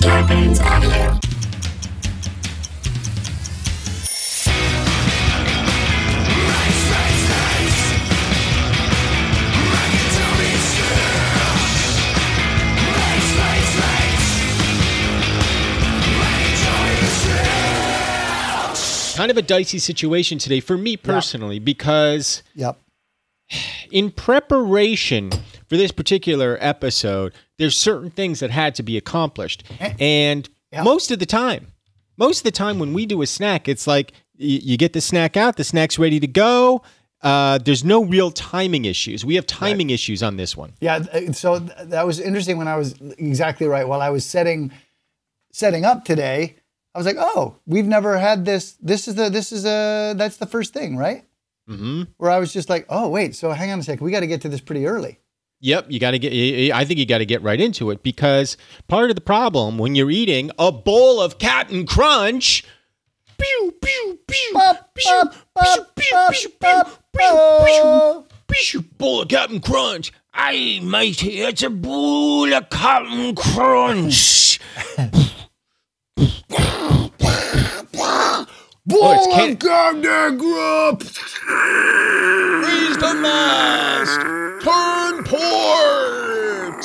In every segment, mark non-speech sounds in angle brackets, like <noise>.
Scarpins Avenue. Kind of a dicey situation today for me personally because Yep. <sighs> in preparation for this particular episode, there's certain things that had to be accomplished. And Yeah. most of the time, most of the time when we do a snack, it's like you get the snack out, the snack's ready to go. Uh, there's no real timing issues. We have timing issues on this one. Yeah. So th- that was interesting when I was exactly right. While I was setting setting up today, I was like, "Oh, we've never had this. This is the this is a that's the first thing, right?" hmm Where I was just like, "Oh, wait. So hang on a second. We got to get to this pretty early." Yep, you got to get. I think you got to get right into it because part of the problem when you're eating a bowl of Captain Crunch, pew pew pew, pew, pew, pew, bop, pew, bop, pew, bop. pew, pew, bowl of Captain Crunch. Aye, matey, it's a bowl of Captain Crunch. <laughs> Oh, bowl it's of can- Captain Crunch. Raise the mast, turn port.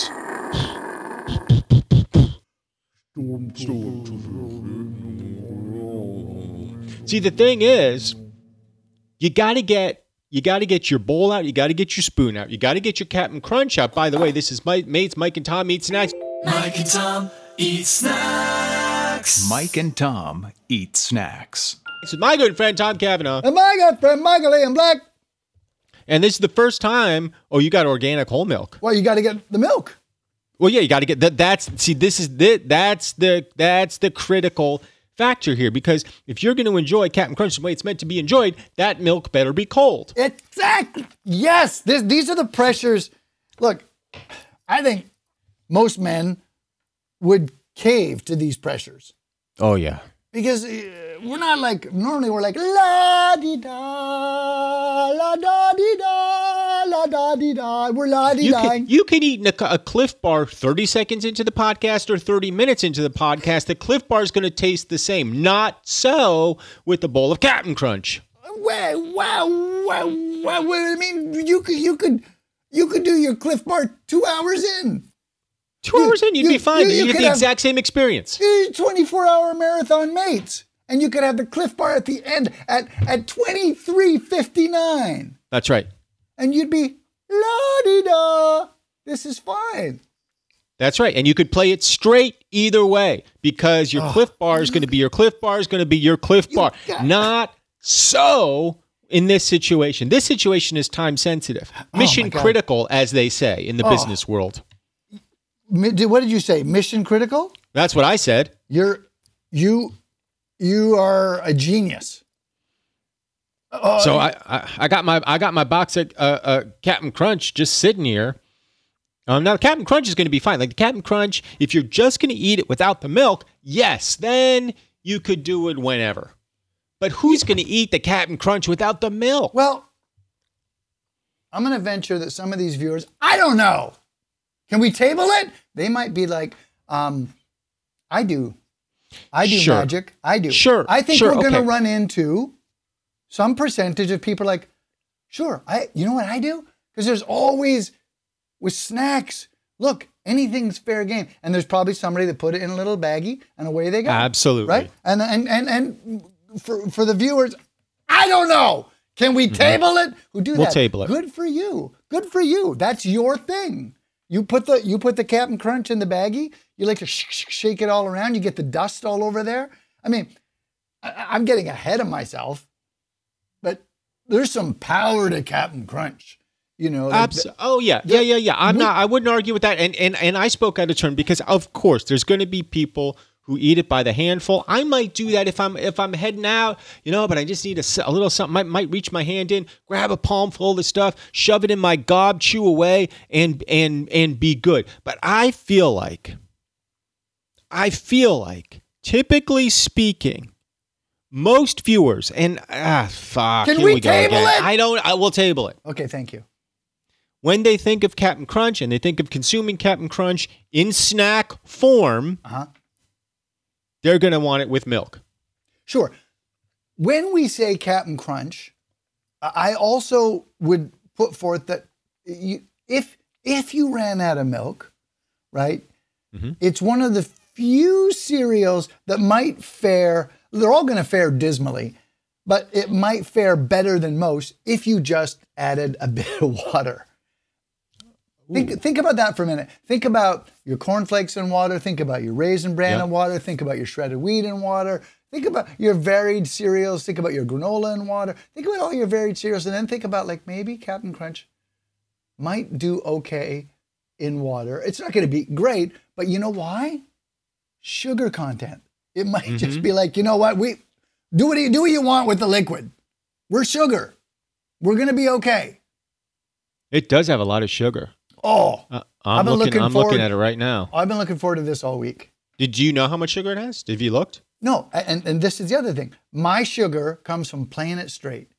See, the thing is, you got to get you got to get your bowl out. You got to get your spoon out. You got to get your Captain Crunch out. By the way, this is my mates Mike and Tom eat snacks. Mike and Tom eat snacks. Mike and Tom eat snacks. This is my good friend Tom Cavanagh. And my good friend Michael Ian Black. and this is the first time. Oh, you got organic whole milk. Well, you got to get the milk. Well, yeah, you got to get that. That's see, this is the that's the that's the critical factor here because if you're going to enjoy Captain Crunch the way it's meant to be enjoyed, that milk better be cold. Exactly. Yes. This, these are the pressures. Look, I think most men would cave to these pressures Oh yeah. Because uh, we're not like normally we're like la di da la da di da la da di da. We're la di You da. can you can eat a, a Clif Bar 30 seconds into the podcast or 30 minutes into the podcast. The Clif Bar is going to taste the same. Not so with the bowl of Captain Crunch. Wow, wow, wow, wow. I mean, you could, you could, you could do your Clif Bar two hours in. Two You- hours in, you'd you- be fine. you- you get the have- exact same experience. 24 hour marathon mates. And you could have the Clif Bar at the end at, at 23.59. That's right. And you'd be la di da. This is fine. That's right. And you could play it straight either way because your oh, Clif Bar is going to be your Clif Bar is going to be your Clif Bar. got- Not so in this situation. This situation is time sensitive, oh, mission God. critical, as they say in the Oh. business world. What did you say? Mission critical? That's what I said. You're, you, you are a genius. Oh, So I, I, I got my I got my box of uh, uh, Captain Crunch just sitting here. Um, now Captain Crunch is going to be fine. Like the Captain Crunch, if you're just going to eat it without the milk, yes, then you could do it whenever. But who's going to eat the Captain Crunch without the milk? Well, I'm going to venture that some of these viewers, I don't know. Can we table it? They might be like, um, I do. I do Sure. magic. I do. Sure, I think sure, we're going to okay. run into some percentage of people like, sure, I you know what I do? Because there's always with snacks, look, anything's fair game. And there's probably somebody that put it in a little baggie and away they go. Absolutely. Right? And and and and for for the viewers, I don't know. Can we table it? Who do Mm-hmm. We'll that? table it. Good for you. Good for you. That's your thing. You put the you put the Captain Crunch in the baggie. You like to sh- sh- shake it all around. You get the dust all over there. I mean, I, I'm getting ahead of myself, but there's some power to Captain Crunch. You know, like Abs- oh yeah, yeah, yeah, yeah. I'm not. I wouldn't argue with that. And and and I spoke out of turn because of course there's going to be people who eat it by the handful. I might do that if I'm if I'm heading out, you know. But I just need a little something. Might might reach my hand in, grab a palm full of the stuff, shove it in my gob, chew away, and and and be good. But I feel like, I feel like, typically speaking. Most viewers and ah fuck. Can here we go table it? I don't. I will table it okay, thank you. when they think of Captain Crunch and they think of consuming Captain Crunch in snack form, Uh-huh. They're going to want it with milk. Sure. When we say Captain Crunch, I also would put forth that you, if if you ran out of milk, right? Mhm. It's one of the few cereals that might fare. They're all going to fare dismally, but it might fare better than most if you just added a <laughs> bit of water. Think, think about that for a minute. Think about your cornflakes in water. Think about your raisin bran Yeah. in water. Think about your shredded wheat in water. Think about your varied cereals. Think about your granola in water. Think about all your varied cereals, and then think about like maybe Captain Crunch might do okay in water. It's not going to be great, but you know why? Sugar content. It might mm-hmm. just be like, you know what? We do what you do what you want with the liquid. We're sugar. We're going to be okay. It does have a lot of sugar. Oh, Uh, I've I'm been looking. looking I'm forward- looking at it right now. I've been looking forward to this all week. Did you know how much sugar it has? Have you looked? No, and, and this is the other thing. My sugar comes from playing it straight.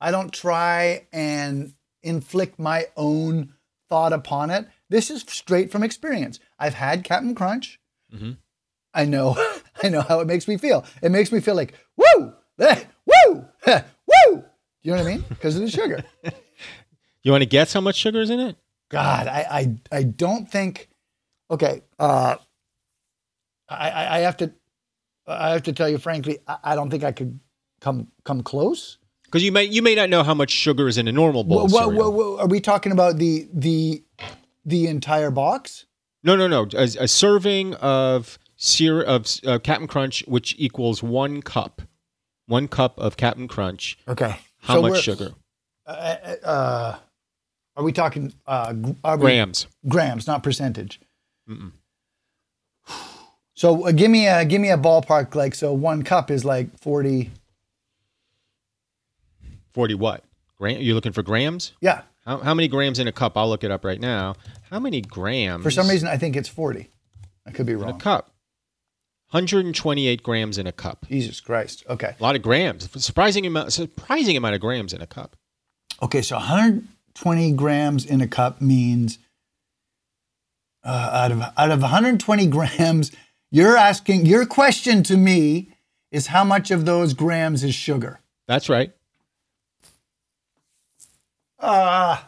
I don't try and inflict my own thought upon it. This is straight from experience. I've had Captain Crunch. Mm-hmm. I know, <laughs> I know how it makes me feel. It makes me feel like woo, eh, woo, eh, woo. You know what I mean? Because of the sugar. <laughs> You want to guess how much sugar is in it? God, I, I, I don't think. Okay, uh, I, I I have to, I have to tell you frankly, I, I don't think I could come come close. Because you may you may not know how much sugar is in a normal bowl. What, of what, cereal. what, what- are we talking about? The the the entire box? No, no, no. A, a serving of cere- of uh, Captain Crunch, which equals one cup, one cup of Captain Crunch. Okay. How So much sugar? Uh, uh, are we talking uh, are we- Grams. grams, not percentage? So uh, give me a give me a ballpark. Like so, one cup is like forty. Forty what? Gram? You're looking for grams? Yeah. How, how many grams in a cup? I'll look it up right now. How many grams? For some reason, I think it's forty. I could be in a cup. 128 grams in a cup. Jesus Christ. Okay. A lot of grams. Surprising amount. Surprising amount of grams in a cup. Okay, so 120 grams in a cup means uh, out of out of 120 grams, <laughs> you're asking your question to me is how much of those grams is sugar? That's right. Uh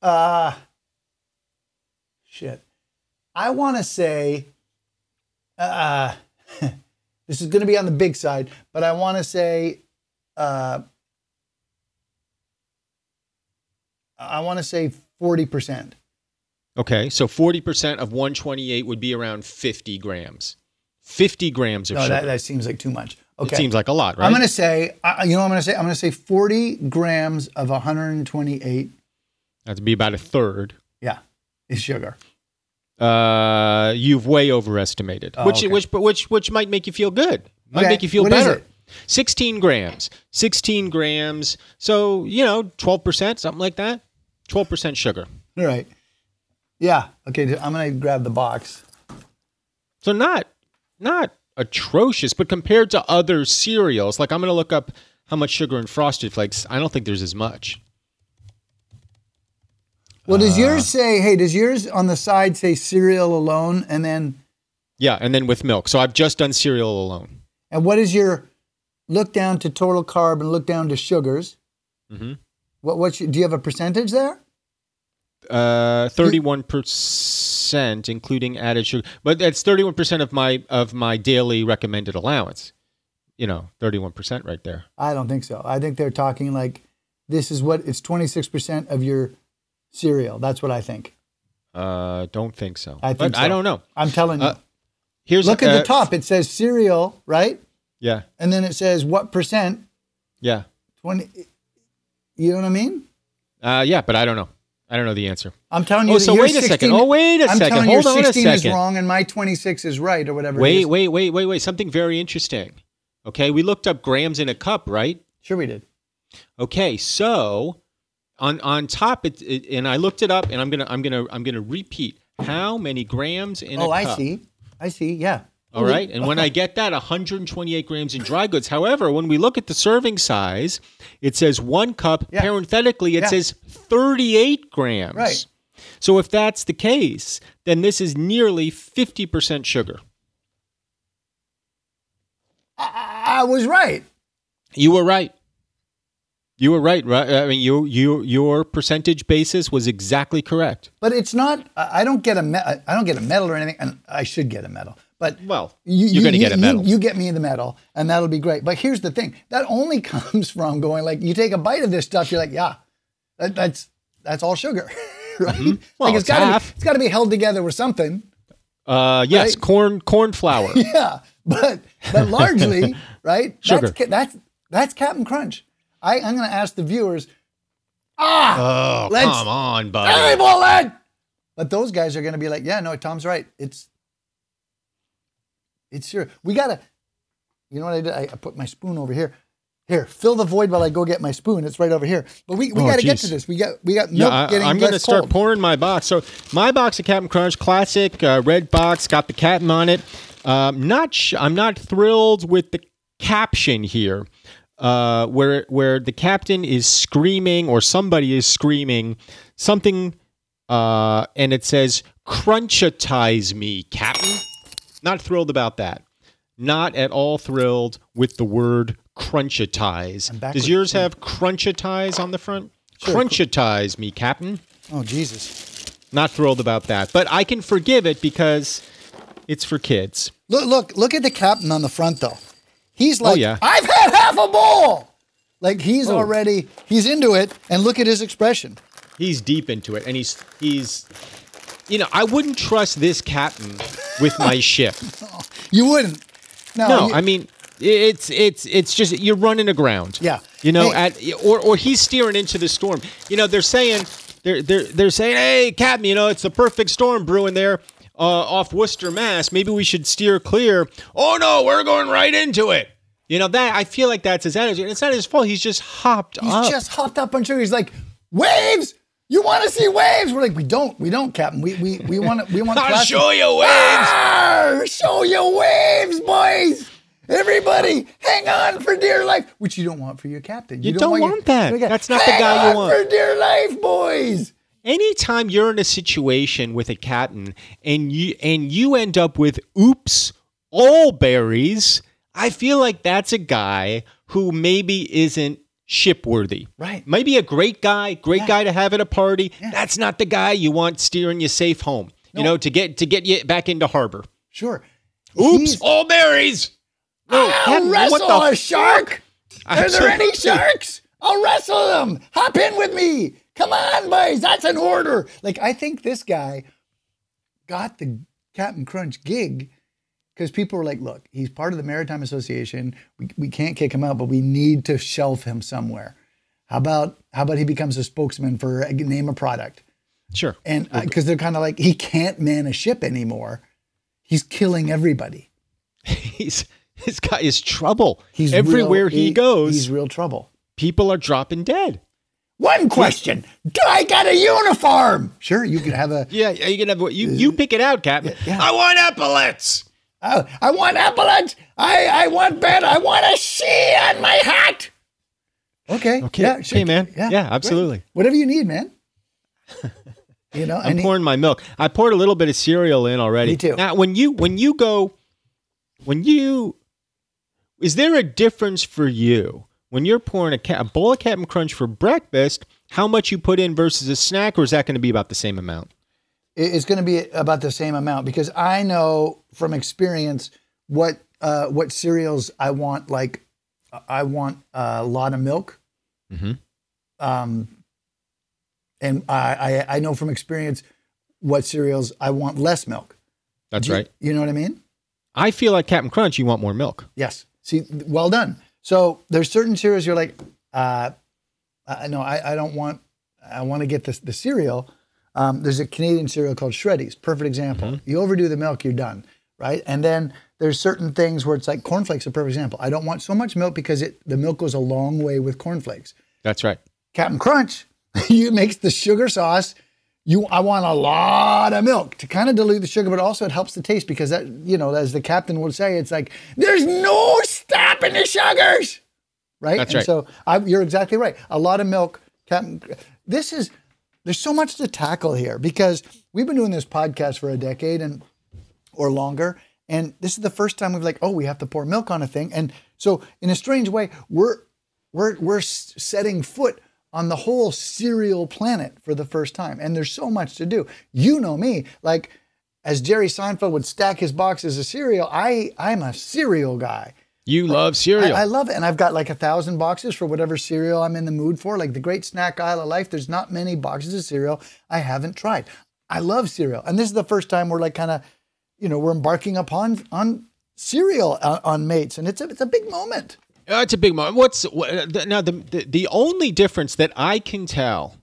uh shit. I want to say uh <laughs> this is going to be on the big side, but I want to say uh I want to say 40%. Okay, so 40% of 128 would be around 50 grams. 50 grams of No, sugar. that, that seems like too much. Okay. It seems like a lot, right? I'm going to say, uh, you know what I'm going to say? I'm going to say 40 grams of 128, That'd be about a third. yeah, is sugar. Uh, you've way overestimated, Oh, which okay. which but which which might make you feel good. Might Okay, make you feel what better. it? 16 grams. 16 grams. So, you know, 12%, something like that. 12% sugar. All right. Yeah. Okay. I'm going to grab the box. So not not atrocious, but compared to other cereals, like I'm going to look up how much sugar in frosted flakes. I don't think there's as much. Well, does Uh. yours say, hey, does yours on the side say cereal alone? And then, Yeah, and then with milk. So I've just done cereal alone. and what is your look down to total carb and look down to sugars? Mhm. What, your, do you have a percentage there? Uh, thirty-one percent, including added sugar, but that's thirty-one percent of my of my daily recommended allowance. You know, thirty-one percent right there. I don't think so. I think they're talking like this is what it's 26% of your cereal. That's what I think. Uh, don't think so. I think but I don't know. I'm telling you. Uh, Here's Look at uh, the top. It says cereal, right? Yeah, And then it says what percent? yeah, 20. You know what I mean? uh, yeah. But I don't know. I don't know the answer. I'm telling you. Oh, so wait a 16 second. Oh, wait a I'm second. telling Hold you, on a 16 is wrong and my 26 is right or whatever. Wait, is. wait, wait, wait, wait. Something very interesting. Okay, we looked up grams in a cup, right? Sure, we did. Okay, so on on top, it, it and I looked it up, and I'm gonna I'm gonna I'm gonna repeat how many grams in Oh, a cup. I see. I see. Yeah. All right, and when I get that, 128 grams in dry goods. However, when we look at the serving size, it says one cup. Yeah. Parenthetically, it Yeah. says 38 grams. Right. So if that's the case, then this is nearly 50% sugar. I was right. You were right. You were right, right? I mean, you, you, your percentage basis was exactly correct. But it's not. I I don't get a. Me- I don't get a medal or anything, and I should get a medal. But Well, you, you're gonna get a you- medal. You, get me the medal, and that'll be great. But here's the thing: that only <laughs> comes from going like you take a bite of this stuff. You're like, yeah, that, that's that's all sugar, <laughs> right? Mm-hmm. Well, like it's got to it's got to be held together with something. Uh, yes, Right? corn, corn flour. <laughs> Yeah, but but largely, right? Sugar. That's, that's that's Captain Crunch. I, I'm going to ask the viewers. Ah, Oh, Let's- come on, buddy. Hey! But those guys are going to be like, yeah, no, Tom's right. It's it's sure. We got to, you know what I did? I, I put my spoon over here. Here, fill the void while I go get my spoon. It's right over here. But we, we Oh, got to get to this. We got we got Yeah, milk I, getting I'm going to start cold. pouring my box. So my box of Captain Crunch, classic uh, red box, got the captain on it. Um, not, sh- I'm not thrilled with the caption here, uh, where where the captain is screaming or somebody is screaming something, uh, and it says "crunchatize me, Captain." Not thrilled about that. Not at all thrilled with the word crunchatize. Does yours have crunchatize on the front? Crunchatize me, Captain. Oh Jesus! Not thrilled about that, but I can forgive it because it's for kids. Look look look at the captain on the front though. He's oh, like, Oh, yeah. I've had half a bowl. Like he's Oh. already he's into it, and look at his expression. He's deep into it, and he's he's, you know, I wouldn't trust this captain with my ship. <laughs> You wouldn't. No, No, you- I mean it's it's it's just you're running aground. Yeah. You know, Hey. at or or he's steering into the storm. You know, they're saying they're they're they're saying, "Hey, Captain, you know, it's the perfect storm brewing there uh, off Worcester, Mass. Maybe we should steer clear." Oh no, we're going right into it. You know that I feel like that's his energy. It's not his fault. He's just hopped He's up. just hopped up on sugar. He's like, waves. You want to see waves? We're like, we don't. We don't, Captain. We we we want we want. <laughs> I'll plastic- show you waves. Arr, show you waves, boys. Everybody, hang on for dear life. Which you don't want for your captain. You don't your- want that. your- That's not the hang guy you on want. for dear life, boys. anytime you're in a situation with a captain and you and you end up with oops all berries i feel like that's a guy who maybe isn't shipworthy Right. maybe a great guy great guy to have at a party that's not the guy you want steering you safe home you know to get to get you back into harbor Sure. oops He's- all berries no, I'll oh, Captain, wrestle what the a shark. Are there any sharks? I'll wrestle them. Hop in with me. Come on, boys. That's an order. Like I think this guy got the Captain Crunch gig because people were like, "Look, he's part of the Maritime Association. We, we can't kick him out, but we need to shelf him somewhere. How about how about he becomes a spokesman for a, name a product? sure And uh, because they're kind of like he can't man a ship anymore. He's killing everybody. <laughs> he's this guy is trouble He's everywhere real- he goes He's real trouble. people are dropping dead One question. Do I got a uniform? Sure, you can have a. <laughs> Yeah, you can have what you you pick it out, Captain. yeah. I want epaulets. Oh, I want epaulets. I, I want bed. I want a C on my hat. Okay. Okay, Yeah, okay, man. Yeah, yeah absolutely. Whatever you need, man. <laughs> you know, I'm and he- pouring my milk. I poured a little bit of cereal in already. Me too. Now, when you when you go, when you, is there a difference for you when you're pouring a, ca- a bowl of Captain Crunch for breakfast? How much you put in versus a snack, or is that going to be about the same amount? it's going to be about the same amount because I know from experience what uh, what cereals I want. Like, I want a lot of milk. Mhm. Um, and I, I I know from experience what cereals I want less milk. That's you- right. You know what I mean? I feel like Captain Crunch. You want more milk. Yes. See, well done. So there's certain cereals you're like, uh, I no, I, I don't want. I want to get this the cereal. Um, there's a Canadian cereal called Shreddies. Perfect example. You overdo the milk, you're done, right? And then there's certain things where it's like cornflakes. A perfect example. I don't want so much milk because it the milk goes a long way with cornflakes. That's right. Captain Crunch, <laughs> you makes the sugar sauce. You, I want a lot of milk to kind of dilute the sugar, but also it helps the taste because that, you know, as the captain would say, it's like there's no stopping the sugars, right? That's and right. So I, you're exactly right. A lot of milk, Captain. This is there's so much to tackle here because we've been doing this podcast for a decade and or longer, and this is the first time we've like, oh, we have to pour milk on a thing, and so in a strange way, we're we're we're setting foot on the whole cereal planet for the first time, and there's so much to do. You know me, like as Jerry Seinfeld would stack his boxes of cereal, I I'm a cereal guy. You love I, cereal. I love it. And I've got like a thousand boxes for whatever cereal I'm in the mood for. Like the great snack aisle of life, there's not many boxes of cereal I haven't tried. I love cereal. And this is the first time we're like kind of, you know, we're embarking upon on cereal on, on mates. And it's a, it's a big moment. Uh, it's a big moment. What's what, the, now the, the the only difference that I can tell,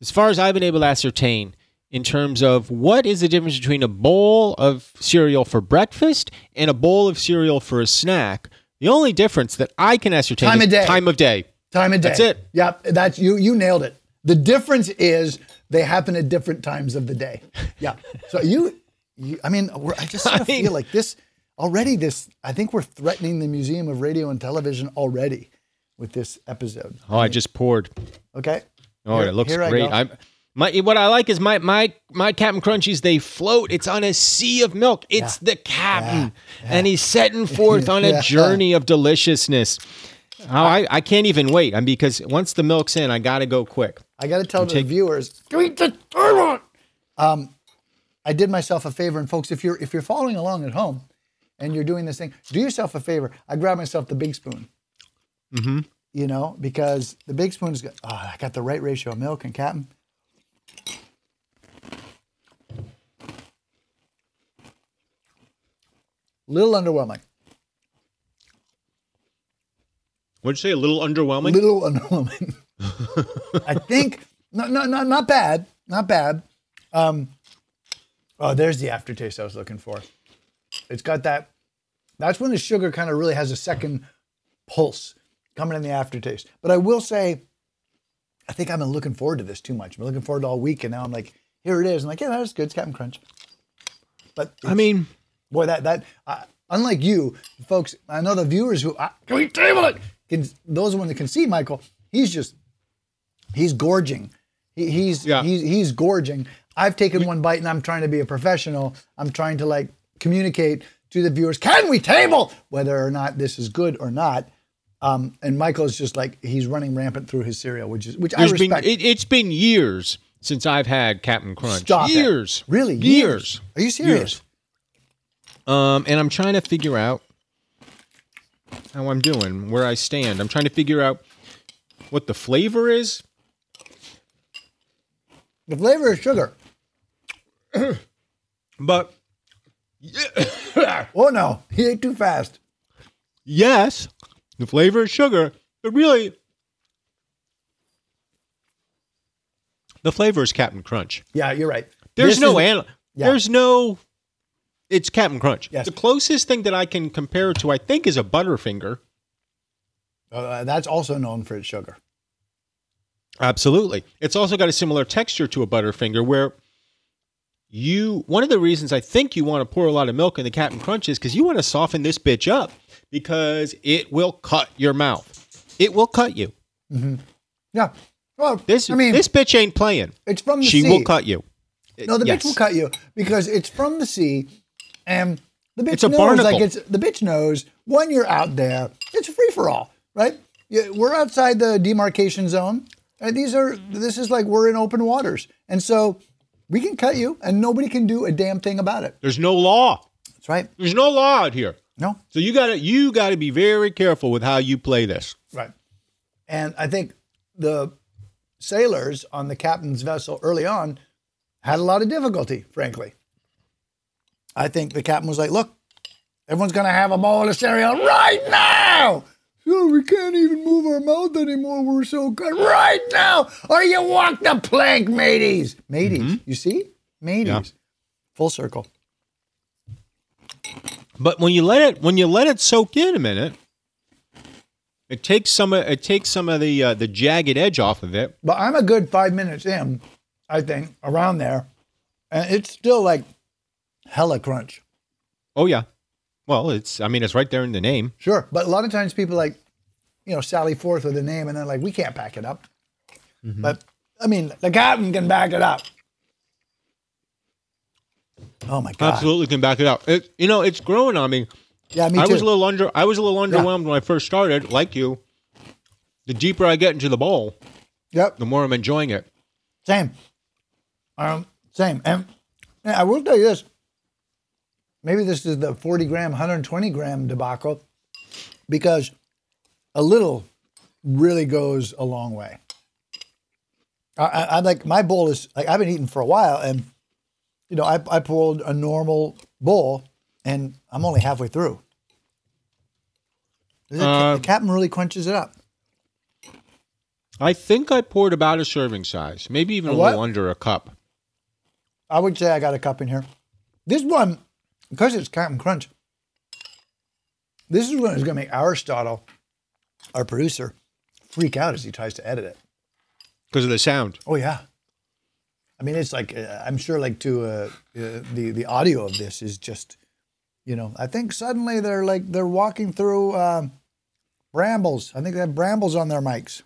as far as I've been able to ascertain, in terms of what is the difference between a bowl of cereal for breakfast and a bowl of cereal for a snack. The only difference that I can ascertain Time is of day. time of day. Time of day. That's it. Yep. That's you, you nailed it. The difference is they happen at different times of the day. Yeah. So you, you I mean, we're, I just <laughs> sort of I mean- feel like this already. This I think we're threatening the Museum of Radio and Television already with this episode. Oh, I just poured. Okay. Oh, Here- it looks here great. go. I'm my what I like is my my my Captain Crunchies. They float. It's on a sea of milk. It's the captain, and he's setting forth <laughs> on a Yeah. journey of deliciousness. Oh, I, I can't even wait. I mean, because once the milk's in, I got to go quick. I got to tell the viewers, drink the toilet. Um, I did myself a favor, and folks, if you're if you're following along at home and you're doing this thing, do yourself a favor. I grabbed myself the big spoon. Mm-hmm. You know, because the big spoon is good. Oh, I got the right ratio of milk and captain. Little underwhelming. What'd you say? A little underwhelming. little underwhelming. <laughs> I think not, not not not bad, not bad. Um, oh, there's the aftertaste I was looking for. It's got that. That's when the sugar kind of really has a second pulse coming in the aftertaste. But I will say, I think I've been looking forward to this too much. I've been looking forward to all week, and now I'm like, here it is. I'm like, yeah, that's good. It's Captain Crunch. But I mean, Boy, that that uh, unlike you, folks, I know the viewers who uh, can we table it? Can, those of one that can see Michael, he's just he's gorging. He, he's Yeah. he's he's gorging. I've taken one bite and I'm trying to be a professional. I'm trying to like communicate to the viewers, can we table whether or not this is good or not. Um, and Michael is just like he's running rampant through his cereal, which is which I there's been respect. it, it's been years since I've had Captain Crunch. Stop it. years, Really? years. Are you serious? Years. Um, and I'm trying to figure out how I'm doing, where I stand. I'm trying to figure out what the flavor is. The flavor is sugar. <clears throat> But <laughs> Oh no, he ate too fast. yes, the flavor is sugar, but really, the flavor is Captain Crunch. Yeah, you're right. There's This no is- an, yeah. There's no. It's Captain Crunch. Yes. The closest thing that I can compare it to, I think, is a Butterfinger. Uh, that's also known for its sugar. Absolutely. It's also got a similar texture to a Butterfinger where you one of the reasons I think you want to pour a lot of milk in the Captain Crunch is because you want to soften this bitch up because it will cut your mouth. It will cut you. Mm-hmm. Yeah. Well, This I mean, this bitch ain't playing. it's from the She sea. will cut you. No, the Yes. bitch will cut you because it's from the sea, and the bitch It's knows barnacle. like it's the bitch knows when you're out there, it's free for all, right? We're outside the demarcation zone, and these are this is like we're in open waters, and so we can cut you, and nobody can do a damn thing about it. There's no law. That's right. There's no law out here. No, So you gotta you gotta be very careful with how you play this. Right. And I think the sailors on the captain's vessel early on had a lot of difficulty, frankly. I think the captain was like, look, everyone's going to have a bowl of cereal right now. So we can't even move our mouth anymore. We're so good. Right now. Or you walk the plank, mateys. Mateys. You see? Mateys. Yeah. Full circle. But when you let it when you let it soak in a minute, it takes some it takes some of the uh, the jagged edge off of it. But I'm a good five minutes in, I think, around there. And it's still like hella crunch. Oh yeah. Well, it's I mean it's right there in the name. Sure. But a lot of times people like, you know, sally forth with a name and they're like, we can't pack it up. But I mean, the captain can back it up. Oh my god! Absolutely can back it up. It, you know, it's growing on me. Yeah, me I too. was a little under. I was a little underwhelmed when I first started. Like you, the deeper I get into the bowl, yep, the more I'm enjoying it. same. Um, same. And, and I will tell you this. Maybe this is the 40 gram, 120 gram debacle, because a little really goes a long way. I, I, I'm like my bowl is like I've been eating for a while, and you know I I pulled a normal bowl, and I'm only halfway through. The, Uh, the captain really crunches it up. I think I poured about a serving size, maybe even a, A little under a cup. I would say I got a cup in here. This one, because it's Captain Crunch, this is one is going to make Aristotle, our producer, freak out as he tries to edit it. because of the sound. Oh yeah, I mean it's like uh, I'm sure like to uh, uh, the the audio of this is just, you know, I think suddenly they're like they're walking through um, brambles. I think they have brambles on their mics.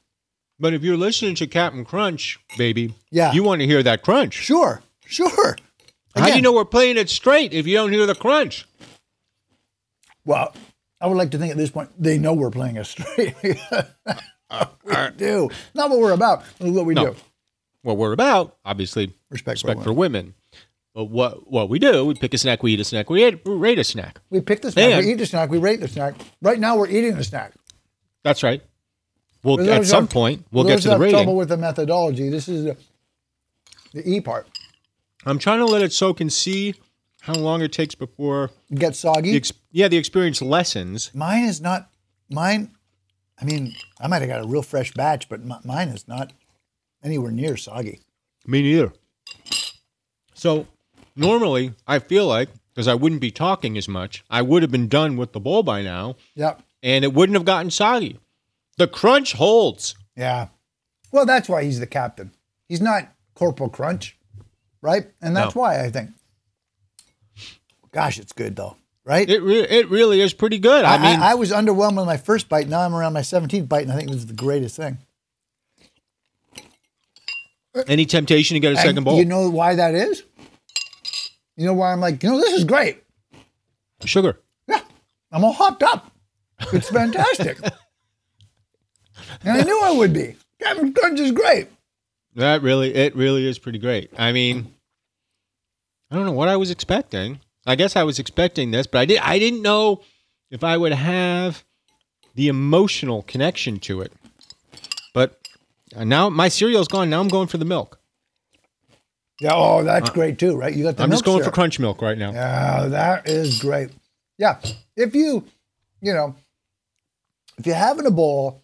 But if you're listening to Captain Crunch, baby, Yeah. you want to hear that crunch. Sure, sure. How do you know we're playing it straight if you don't hear the crunch? Well, I would like to think at this point they know we're playing it straight. <laughs> we do. Not what we're about. It's what we No. do. What we're about, obviously, Respect for respect for women. But what what we do, we pick a snack, we eat a snack, we rate, we rate a snack. We pick the snack, And- we eat the snack, we rate the snack. Right now, we're eating the snack. That's right. We'll at some have- point we'll get to the have trouble with the methodology. This is the, the E part. I'm trying to let it soak and see how long it takes before Get soggy. the ex- yeah the experience lessens. mine is not mine. I mean, I might have got a real fresh batch, but m- mine is not anywhere near soggy. Me neither. So normally I feel like because I wouldn't be talking as much, I would have been done with the bowl by now, Yep. and it wouldn't have gotten soggy. The crunch holds. Yeah. Well, that's why he's the captain. He's not Corporal Crunch, right? And that's No. why I think. Gosh, it's good though, right? It re- it really is pretty good. I, I, mean, I, I was underwhelmed with my first bite. Now I'm around my 17th bite, and I think this is the greatest thing. any temptation to get a second And bowl? You know why that is? You know why I'm like, you know, this is great. Sugar. Yeah, I'm all hopped up. It's fantastic. <laughs> and I knew I would be. Captain Crunch is great. That really, it really is pretty great. I mean, I don't know what I was expecting. I guess I was expecting this, but I did. I didn't know if I would have the emotional connection to it. But uh, now my cereal's gone. Now I'm going for the milk. Yeah, oh, that's great too, right? You got the Uh, I'm just going for crunch milk right now. Yeah, that is great. Yeah, if you, you know, if you're having a bowl,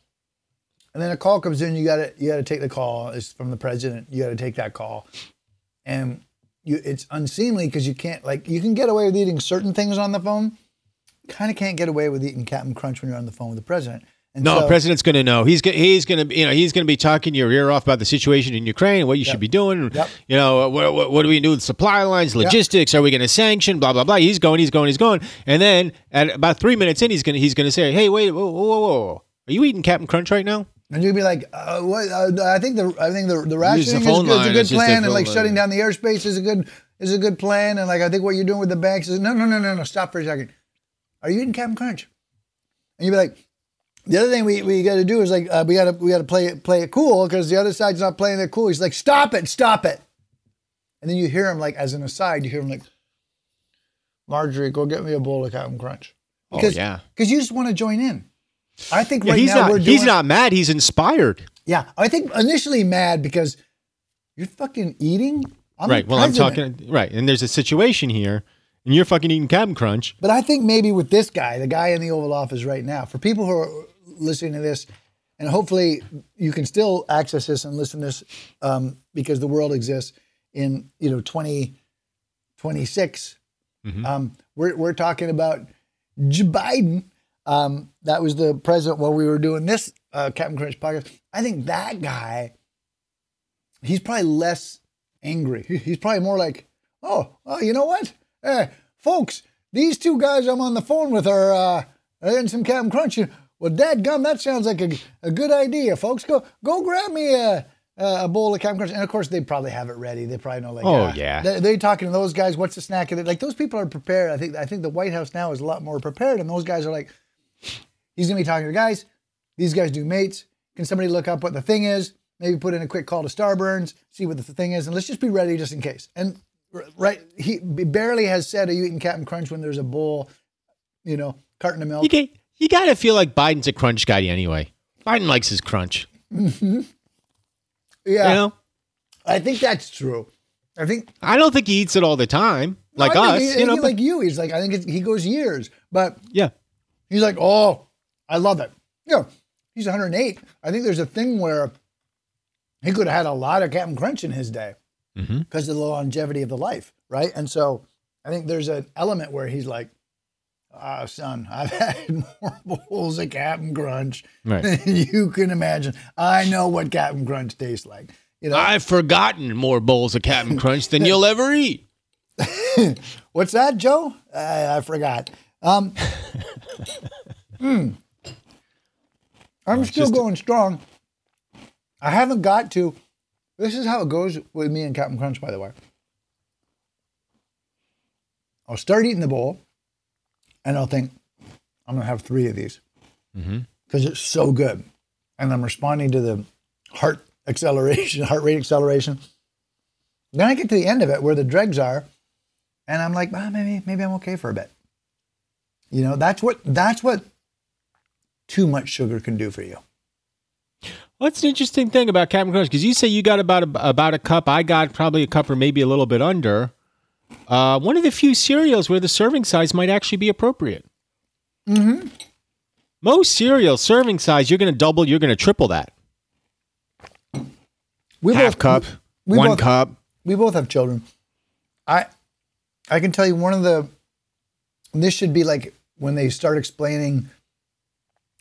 and then a call comes in, you gotta you gotta take the call. It's from the president. You gotta take that call, and you it's unseemly because you can't like you can get away with eating certain things on the phone. Kind of can't get away with eating Captain Crunch when you're on the phone with the president. And No, so- president's going to know. He's go- he's going to you know he's going to be talking your ear off about the situation in Ukraine, what you should be doing. Yep. You know what, what what do we do with supply lines, logistics? Are we going to sanction? Blah blah blah. He's going, he's going, he's going, and then at about three minutes in, he's going to he's going to say, "Hey, wait, whoa, whoa, whoa, whoa. are you eating Captain Crunch right now?" And you'd be like, uh, what, uh, I think the I think the the rationing is, good, is a good it's plan, and like line. shutting down the airspace is a good is a good plan, and like I think what you're doing with the banks is no no no no no stop for a second. Are you eating Captain Crunch? And you'd be like, the other thing we, we got to do is like uh, we got to we got to play it play it cool because the other side's not playing it cool. He's like, stop it, stop it, and then you hear him like as an aside, you hear him like, Marjorie, go get me a bowl of Captain Crunch. Oh, yeah. because you just want to join in. I think Yeah, right he's now not we're doing, he's not mad. He's inspired. yeah, I think initially mad because you're fucking eating. I'm right. Well, I'm talking right, and there's a situation here, and you're fucking eating Captain Crunch. But I think maybe with this guy, the guy in the Oval Office right now, for people who are listening to this, and hopefully you can still access this and listen to this um, because the world exists in you know 2026. Um, we're we're talking about J- Biden. Um, that was the president while we were doing this uh, Captain Crunch podcast. I think that guy, he's probably less angry. He's probably more like, oh, oh, you know what, hey, folks, these two guys I'm on the phone with are uh, are in some Captain Crunch. Well, Dad gum, that sounds like a, a good idea, folks. Go go grab me a uh, a bowl of Captain Crunch, and of course they probably have it ready. They probably know like, Oh, ah, yeah. They, they're talking to those guys. What's the snack? of it? Like those people are prepared. I think I think the White House now is a lot more prepared, and those guys are like, he's gonna be talking to guys. These guys do mates. Can somebody look up what the thing is? Maybe put in a quick call to Starburns, see what the thing is, and let's just be ready just in case. And right, he barely has said, "Are you eating Captain Crunch?" when there's a bowl, you know, carton of milk. You get, you got to feel like Biden's a crunch guy anyway. Biden likes his crunch. Mm-hmm. yeah, You know, I think that's true. I think I don't think he eats it all the time, like I us. he- you know, like you. He's like, I think it's, he goes years, but yeah. He's like, oh, I love it. Yeah, he's 108. I think there's a thing where he could have had a lot of Captain Crunch in his day because of the longevity of the life, right? And so I think there's an element where he's like, ah, son, <laughs> I've had more <laughs> bowls of Captain Crunch Right. than you can imagine. I know what Captain Crunch tastes like. You know, I've forgotten more bowls of Captain Crunch than you'll ever eat. <laughs> What's that, Joe? I, I forgot. Um, <laughs> hmm. I'm still just- going strong. I haven't got to. This is how it goes with me and Captain Crunch, by the way. I'll start eating the bowl, and I'll think, I'm going to have three of these because it's so good. And I'm responding to the heart acceleration, <laughs> heart rate acceleration. Then I get to the end of it where the dregs are, and I'm like, ah, maybe maybe I'm okay for a bit. You know, that's what that's what too much sugar can do for you. What's an interesting thing about Captain Crunch? Because you say you got about a, about a cup. I got probably a cup or maybe a little bit under. Uh, one of the few cereals where the serving size might actually be appropriate. Mm-hmm. Most cereal serving size, you're going to double, you're going to triple that. We Half both- cup, we one both- cup. we both have children. I I can tell you one of the this should be like when they start explaining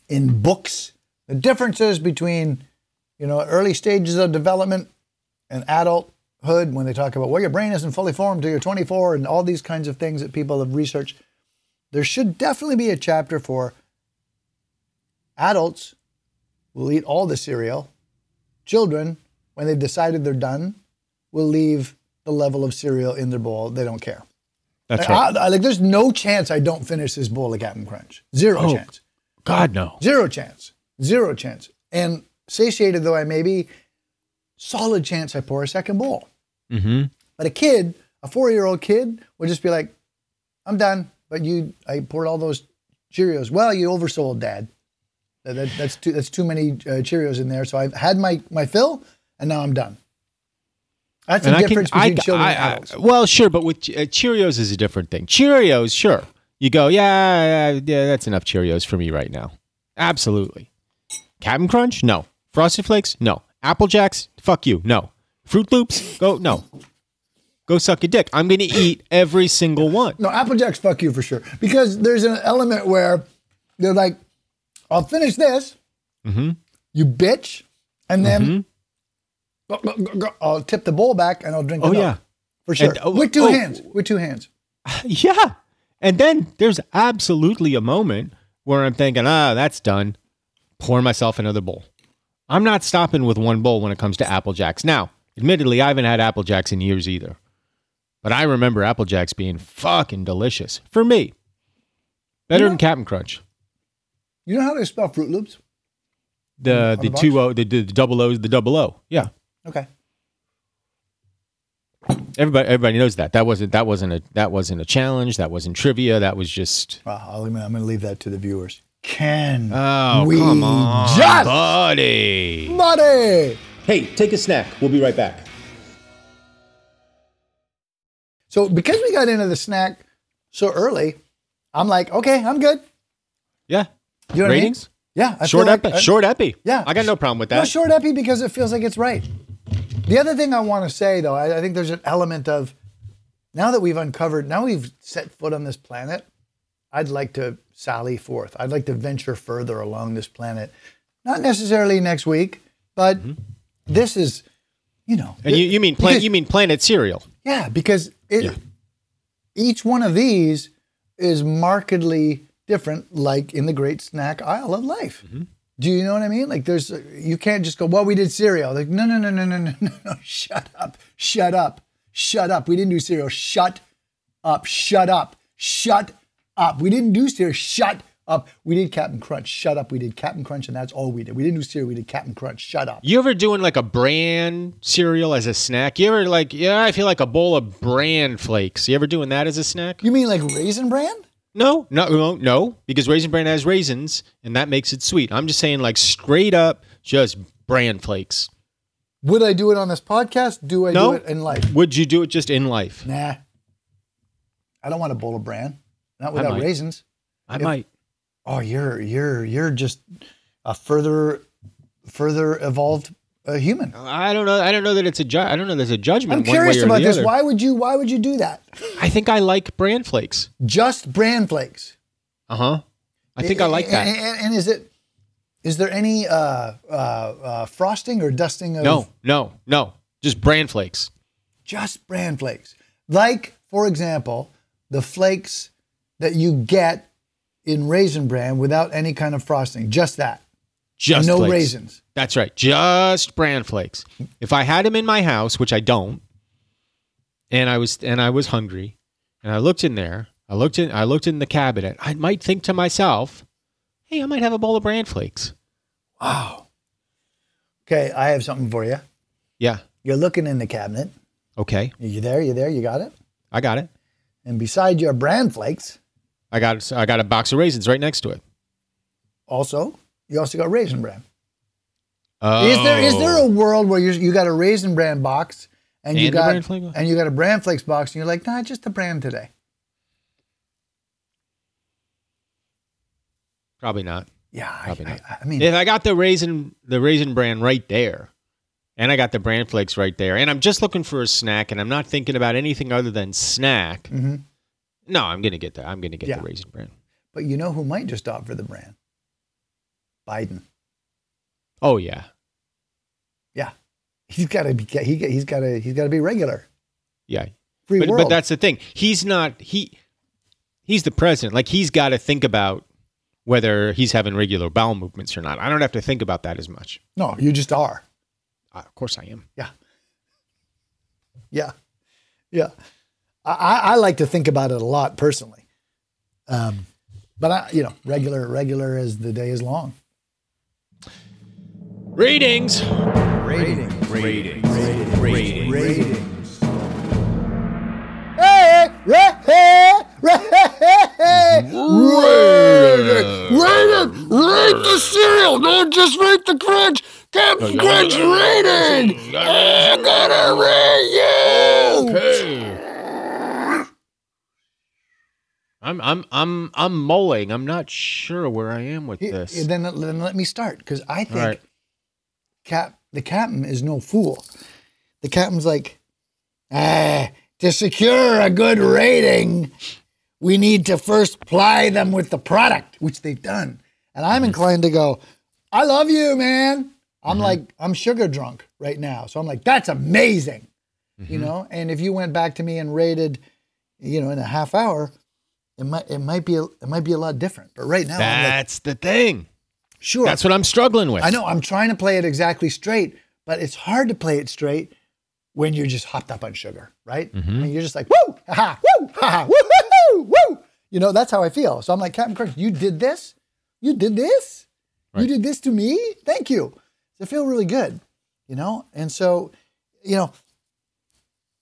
in books the differences between you know early stages of development and adulthood when they talk about well your brain isn't fully formed till you're 24 and all these kinds of things that people have researched there should definitely be a chapter for adults will eat all the cereal children when they've decided they're done will leave the level of cereal in their bowl. They don't care. That's I- right. I- like, there's no chance I don't finish this bowl of Captain Crunch. Zero Oh. chance. God, no. Zero chance. Zero chance. And satiated though I may be, solid chance I pour a second bowl. Mm-hmm. But a kid, a four-year-old kid, would just be like, "I'm done." But you, I poured all those Cheerios. Well, you oversold, Dad. That, that- that's too. That's too many uh, Cheerios in there. So I've had my my fill, and now I'm done. That's the And I can, difference I, between children I- and I- adults. well, sure, but with uh, Cheerios is a different thing. Cheerios, sure. You go, yeah, yeah, yeah, that's enough Cheerios for me right now. Absolutely. Captain Crunch? No. Frosted Flakes? No. Apple Jacks? Fuck you. No. Froot Loops? Go, no. Go suck a dick. I'm going to eat every single one. No, Apple Jacks, fuck you for sure. Because there's an element where they're like, I'll finish this, Mm-hmm. you bitch, and then I'll tip the bowl back and I'll drink the Oh, milk. yeah. For sure. And- oh, with two oh. hands. With two hands. <laughs> Yeah. And then there's absolutely a moment where I'm thinking, ah, that's done. Pour myself another bowl. I'm not stopping with one bowl when it comes to Apple Jacks. Now, admittedly, I haven't had Apple Jacks in years either. But I remember Apple Jacks being fucking delicious for me. Better You know- than Captain Crunch. You know how they spell Froot Loops? The the the two O the, the double O's the double O. Yeah. Okay. Everybody everybody knows that. That wasn't that wasn't a that wasn't a challenge. That wasn't trivia. That was just Well, I'll, I'm going to leave that to the viewers. Can Oh, we come on, just, buddy. buddy? Hey, take a snack. We'll be right back. So because we got into the snack so early, I'm like, okay, I'm good. Yeah. You know what Ratings? I mean? Yeah. I Short feel like- epi. I- short epi. Yeah. I got no problem with No, that. short epi because it feels like it's right. The other thing I want to say, though, I, I think there's an element of now that we've uncovered, now we've set foot on this planet, I'd like to sally forth. I'd like to venture further along this planet. Not necessarily next week, but this is, you know. Mm-hmm. and you, you mean plan, because- you mean Planet Cereal? yeah, because it, Yeah. each one of these is markedly different, like in the great snack aisle of life. Mm-hmm. Do you know what I mean? Like there's you can't just go, well, we did cereal. Like, no, no, no, no, no, no, no, no. <laughs> Shut up. Shut up. Shut up. We didn't do cereal. Shut up. Shut up. Shut up. We didn't do cereal. Shut up. We did Captain Crunch. Shut up. We did Captain Crunch, and that's all we did. We didn't do cereal. We did Captain Crunch. Shut up. You ever doing like a bran cereal as a snack? You ever like, yeah, I feel like a bowl of bran flakes. You ever doing that as a snack? You mean like raisin bran? No, no, no, no, because raisin bran has raisins and that makes it sweet. I'm just saying like straight up just bran flakes. Would I do it on this podcast? Do I No. do it in life? Would you do it just in life? Nah. I don't want a bowl of bran. Not without might. raisins. I might. Oh, you're you're you're just a further further evolved uh, human. I don't know. I don't know that it's a ju- I don't know there's a judgment I'm one curious about this. other. Why would you why would you do that? I think I like bran flakes. Just bran flakes. Uh-huh. I think I like that. And, and- and is it is there any uh, uh, uh, frosting or dusting of No, no, no. Just bran flakes. just bran flakes? Like, for example, the flakes that you get in raisin bran without any kind of frosting. Just that. Just no flakes. raisins. That's right. Just bran flakes. If I had them in my house, which I don't, and I was and I was hungry, and I looked in there, I looked in I looked in the cabinet, I might think to myself, "Hey, I might have a bowl of bran flakes." Wow. Okay, I have something for you. Yeah. You're looking in the cabinet. Okay. You there? You there? You got it? I got it. And beside your bran flakes, I got I got a box of raisins right next to it. also, you also got raisin bran. Oh. Is there is there a world where you you got a raisin bran box and you And a got bran flake box? and you got a bran flakes box and you're like, nah, just the bran today. Probably not. Yeah, I, Probably I, not. I mean, If I got the raisin the raisin bran right there, and I got the bran flakes right there, and I'm just looking for a snack, and I'm not thinking about anything other than snack. Mhm. No, I'm gonna get the I'm gonna get Yeah. the raisin bran. but you know who might just opt for the bran? Biden. Oh yeah, Yeah, he's got to be he he's got to he's got to be regular. yeah. Free But world. but that's the thing. He's not he. He's the president. Like he's got to think about whether he's having regular bowel movements or not. I don't have to think about that as much. no, you just are. Uh, of course I am. Yeah. Yeah. Yeah. I, I I like to think about it a lot personally. Um, but I, you know, regular, regular as the day is long. Ratings. Rating. Ratings. Ratings. Ratings. Hey, hey, hey, hey, Rating. Rating. Rate the cereal. Don't just rate the crunch. Captain Crunch rating. I gotta rate you. I'm I'm I'm I'm mulling. I'm not sure where I am with this. Then, then let me start because I think right. Cap the captain is no fool. The captain's like, ah, to secure a good rating, we need to first ply them with the product, which they've done. And I'm inclined to go, I love you, man. I'm like, I'm sugar drunk right now. So I'm like, that's amazing. You know, and if you went back to me and rated, you know, in a half hour, it might it might be a, it might be a lot different. But right now, I'm like, That's the thing. Sure. That's what I'm struggling with. I know I'm trying to play it exactly straight, but it's hard to play it straight when you're just hopped up on sugar, right? Mm-hmm. And you're just like, woo, ha ha, woo, ha ha, woo, woo, woo. You know, that's how I feel. So I'm like, Captain Crunch, you did this? You did this? You did this to me? Thank you. I feel really good, you know? And so, you know,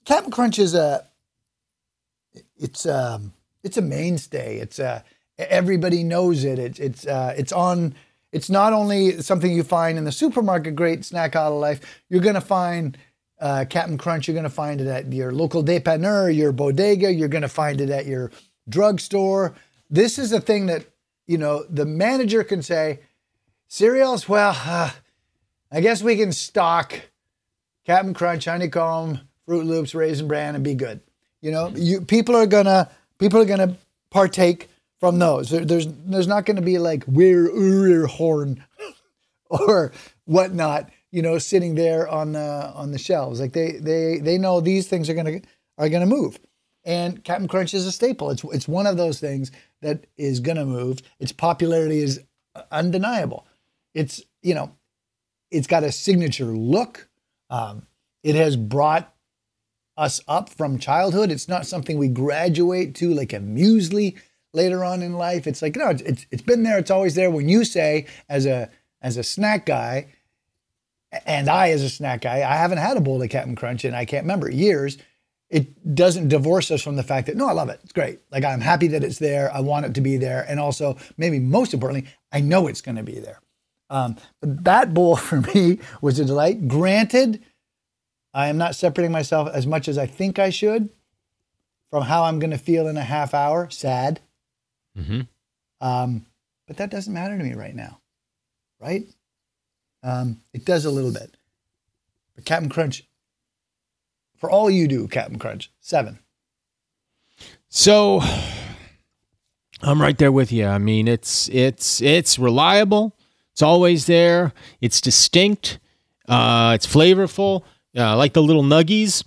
Captain Crunch is a, it's um, it's a mainstay. It's uh, everybody knows it. It's it's uh, it's on. It's not only something you find in the supermarket, great snack out of life. You're gonna find uh, Captain Crunch. You're gonna find it at your local dépanneur, your bodega. You're gonna find it at your drugstore. This is a thing that you know the manager can say, cereals. Well, uh, I guess we can stock Captain Crunch, Honeycomb, Froot Loops, Raisin Bran, and be good. You know, you people are gonna people are gonna partake from those. There, there's there's not gonna be like we're Urir horn <laughs> or whatnot. You know, sitting there on the on the shelves. Like they they they know these things are gonna are gonna move. And Captain Crunch is a staple. It's it's one of those things that is gonna move. Its popularity is undeniable. It's you know, it's got a signature look. Um, it has brought us up from childhood. It's not something we graduate to like a muesli later on in life. It's like no, it's it's, been there. It's always there. When you say as a as a snack guy, and I as a snack guy, I haven't had a bowl of Captain Crunch and I can't remember years. It doesn't divorce us from the fact that no, I love it. It's great. Like I'm happy that it's there. I want it to be there, and also maybe most importantly, I know it's going to be there. Um, but that bowl <laughs> for me was a delight. Granted, I am not separating myself as much as I think I should from how I'm going to feel in a half hour. Sad. Mm-hmm. Um, but that doesn't matter to me right now, right? Um, it does a little bit. But Captain Crunch, for all you do, Captain Crunch, seven. So I'm right there with you. I mean, it's it's it's reliable. It's always there. It's distinct. Uh, it's flavorful. Uh, like the little nuggies.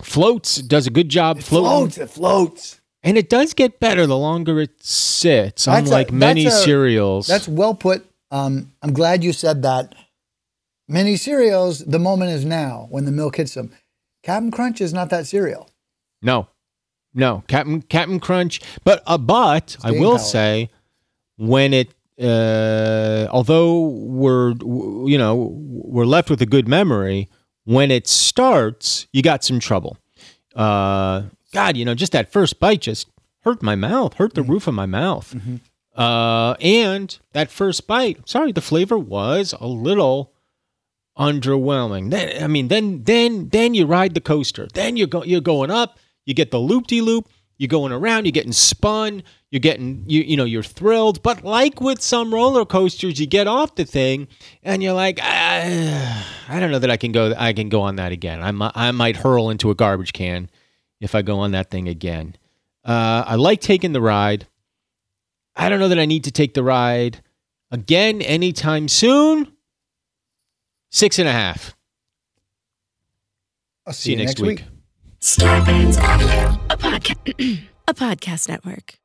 Floats does a good job It floating, floats. It floats. And it does get better the longer it sits. That's a- unlike many that's a- cereals. That's well put. Um, I'm glad you said that. Many cereals, the moment is now when the milk hits them. Captain Crunch is not that cereal. No, no, Captain Captain Crunch. But uh, but I will power. say, when it, uh, although we're you know we're left with a good memory, when it starts, you got some trouble. Uh, God, you know, just that first bite just hurt my mouth, hurt the roof of my mouth. Uh, and that first bite, sorry, the flavor was a little underwhelming. Then I mean, then then then you ride the coaster. Then you're go, you're going up. You get the loop de loop. You're going around. You're getting spun. You're getting you you know you're thrilled. But like with some roller coasters, you get off the thing and you're like, ah, I don't know that I can go. I can go on that again. I might I might hurl into a garbage can if I go on that thing again. Uh, I like taking the ride. I don't know that I need to take the ride again anytime soon. Six and a half. I'll See you next week. Scarpins Audio, a podcast, <clears throat> a podcast network.